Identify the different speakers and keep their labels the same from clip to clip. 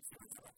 Speaker 1: If you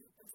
Speaker 1: Yes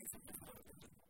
Speaker 1: Gracias.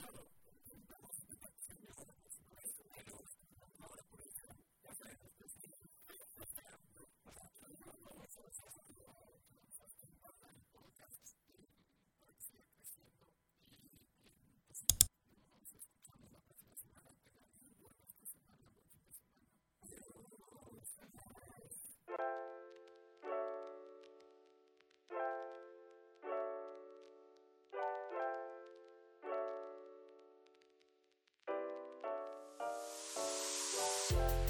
Speaker 1: yellow you